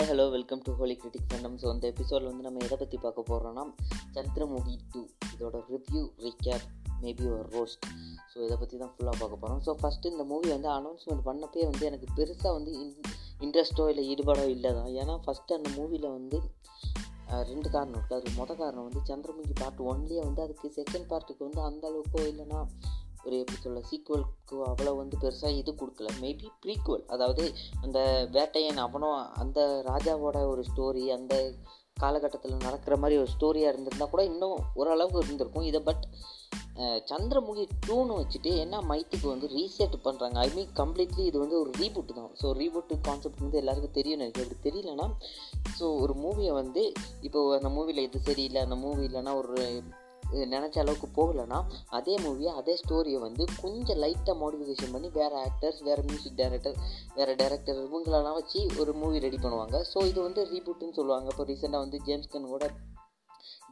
Hi hello welcome to holy critic fandom so அந்த எபிசோடில் வந்து நம்ம எதை பற்றி பார்க்க போகிறோன்னா சந்திரமுகி டூ இதோட ரிவ்யூ ரீகேப் மேபி ஒரு ரோஸ்ட் ஸோ இதை பற்றி தான் ஃபுல்லாக பார்க்க போகிறோம் ஸோ ஃபஸ்ட்டு இந்த மூவி வந்து அனௌன்ஸ்மெண்ட் பண்ணப்பே வந்து எனக்கு பெருசாக வந்து இன் இன்ட்ரெஸ்ட்டோ இல்லை ஈடுபாடோ இல்லை தான். ஏன்னா ஃபஸ்ட்டு அந்த மூவியில் வந்து ரெண்டு காரணம் இருக்குது அது மொதல் காரணம் வந்து சந்திரமுகி பார்ட் ஒன்லேயே வந்து அதுக்கு செகண்ட் பார்ட்டுக்கு வந்து அந்த அளவுக்கோ இல்லைன்னா ஒரு எப்படி சொல்ல சீக்குவலுக்கு அவ்வளோ வந்து பெருசாக இது கொடுக்கல. மேபி ப்ரீக்குவல் அதாவது அந்த வேட்டையன் அவனும் அந்த ராஜாவோட ஒரு ஸ்டோரி அந்த காலகட்டத்தில் நடக்கிற மாதிரி ஒரு ஸ்டோரியாக இருந்திருந்தால் கூட இன்னும் ஓரளவுக்கு இருந்திருக்கும். இதை பட் சந்திரமுகி டூன்னு வச்சுட்டு என்ன மைத்துக்கு வந்து ரீசெட் பண்ணுறாங்க ஐ மீன் கம்ப்ளீட்லி இது வந்து ஒரு ரீபூட் தான். ஸோ ரீபூட் கான்செப்ட் வந்து எல்லாருக்கும் தெரியும் எனக்கு அப்படி தெரியலனா ஸோ ஒரு மூவியை வந்து இப்போ அந்த மூவியில் இது சரியில்லை அந்த மூவி இல்லைன்னா ஒரு நினச்ச அளவுக்கு போகலைன்னா அதே மூவியை அதே ஸ்டோரியை வந்து கொஞ்சம் லைட்டாக மாடிஃபிகேஷன் பண்ணி வேறு ஆக்டர்ஸ் வேறு மியூசிக் டைரக்டர் வேறு டைரக்டர் இவங்களெல்லாம் வச்சு ஒரு மூவி ரெடி பண்ணுவாங்க. ஸோ இது வந்து ரீபூட்டுன்னு சொல்லுவாங்க. இப்போ ரீசெண்டாக வந்து ஜேம்ஸ் கன் கூட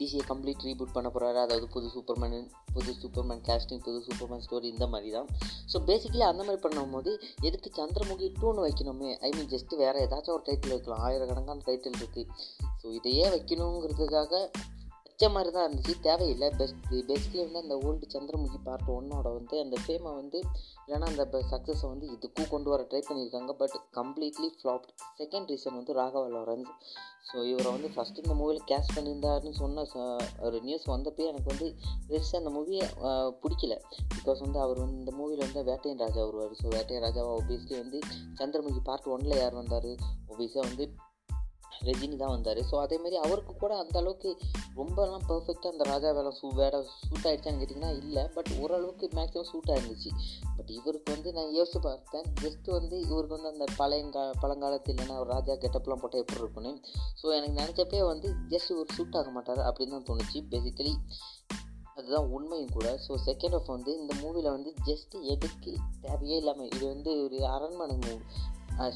டிசியை கம்ப்ளீட் ரீபூட் பண்ண போகிறாரு அதாவது புது சூப்பர்மேன் புது சூப்பர்மேன் கேஸ்டிங் புது சூப்பர்மேன் ஸ்டோரி இந்த மாதிரி தான் ஸோ பேசிக்கலி அந்த மாதிரி பண்ணும்போது எதுக்கு சந்திரமுகி டூன்னு வைக்கணுமே? ஐ மீன் ஜஸ்ட் வேறு ஏதாச்சும் ஒரு டைட்டில் வைக்கலாம் ஆயிரக்கணக்கான டைட்டில் இருக்குது ஸோ இதையே வைக்கணுங்கிறதுக்காக வச்ச மாதிரி தான் இருந்துச்சு. தேவையில்லை. பெஸ்ட் பேசிக்கலி வந்து அந்த ஓல்டு சந்திரமுகி பார்ட் ஒன்னோட வந்து அந்த ஃபேமை வந்து இல்லைன்னா அந்த சக்ஸஸை வந்து இதுக்கும் கொண்டு வர ட்ரை பண்ணியிருக்காங்க. But completely flopped second reason வந்து ராகவ லாரன்ஸ் ஸோ இவரை வந்து ஃபஸ்ட்டு இந்த மூவியில் கேஷ் பண்ணியிருந்தாருன்னு சொன்ன ஒரு நியூஸ் வந்தப்பே எனக்கு வந்து பெருசாக அந்த மூவியை பிடிக்கல. பிகாஸ் வந்து அவர் வந்து இந்த மூவியில் வந்து வேட்டையன் ராஜா வருவார். ஸோ வேட்டையன் ராஜாவை ஒபியஸ்லி வந்து சந்திரமுகி பார்ட் ஒன்னில் யார் வந்தார்? ஒபியஸாக வந்து ரஜினி தான் வந்தார். ஸோ அதேமாரி அவருக்கு கூட அந்த அளவுக்கு ரொம்பலாம் பர்ஃபெக்டாக அந்த ராஜா வேலை சூ வேலை சூட் ஆகிடுச்சான்னு கேட்டிங்கன்னா இல்லை. பட் ஓரளவுக்கு மேக்ஸிமம் சூட் ஆகிருந்துச்சு பட் இவருக்கு வந்து நான் யோசிச்சு பார்த்தேன். ஜஸ்ட்டு வந்து இவருக்கு வந்து அந்த பழையங்கா பழங்காலத்து இல்லைன்னா ஒரு ராஜா கெட்டப்லாம் போட்டால் எப்படி இருக்குன்னு ஸோ எனக்கு நினச்சப்பே வந்து ஜஸ்ட் ஒரு சூட் ஆக மாட்டார் அப்படின்னு தான் தோணுச்சு. பேசிக்கலி அதுதான் உண்மையும் கூட. ஸோ செகண்ட் ஆஃப் வந்து இந்த மூவியில் வந்து ஜஸ்ட்டு எதுக்கு தேவையே இல்லாமல் இது வந்து ஒரு அரண்மனை மூவி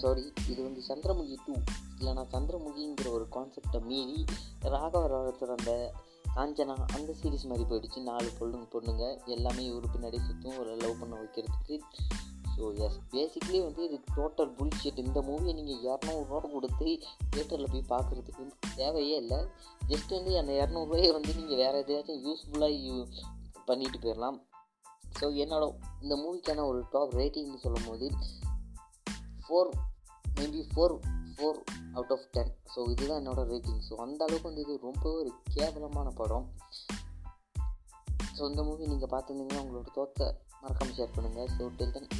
சாரி இது வந்து சந்திரமுகி டூ இல்லைனா சந்திரமுகிங்கிற ஒரு கான்செப்டை மீறி ராகவ ராகத்தோட அந்த காஞ்சனா அந்த சீரிஸ் மாதிரி போயிடுச்சு. நாலு பொண்ணுங்க பொண்ணுங்க எல்லாமே இவரு பின்னாடி சுற்றும் ஒரு லவ் பண்ண வைக்கிறதுக்கு. ஸோ எஸ் பேசிக்லி வந்து இது டோட்டல் புல்ஷிட் இந்த மூவியை நீங்கள் இரநூறுவா கொடுத்து தியேட்டரில் போய் பார்க்குறதுக்கு வந்து தேவையே இல்லை. ஜஸ்ட் வந்து அந்த இரநூறுவாயை வந்து நீங்கள் வேறு எதையாச்சும் யூஸ்ஃபுல்லாக யூ பண்ணிட்டு போயிடலாம் ஸோ என்னோட இந்த மூவிக்கான ஒரு டாப் ரேட்டிங்னு சொல்லும் போது four maybe four four out of ten so இதுதான் என்னோடய ரேட்டிங் ஸோ அந்த அளவுக்கு வந்து இது ரொம்ப ஒரு கேவலமான படம். ஸோ இந்த மூவி நீங்கள் பார்த்துருந்தீங்கன்னா உங்களோட தோத்த மறக்காமல் ஷேர் பண்ணுங்கள் ஸோ டெல் தன்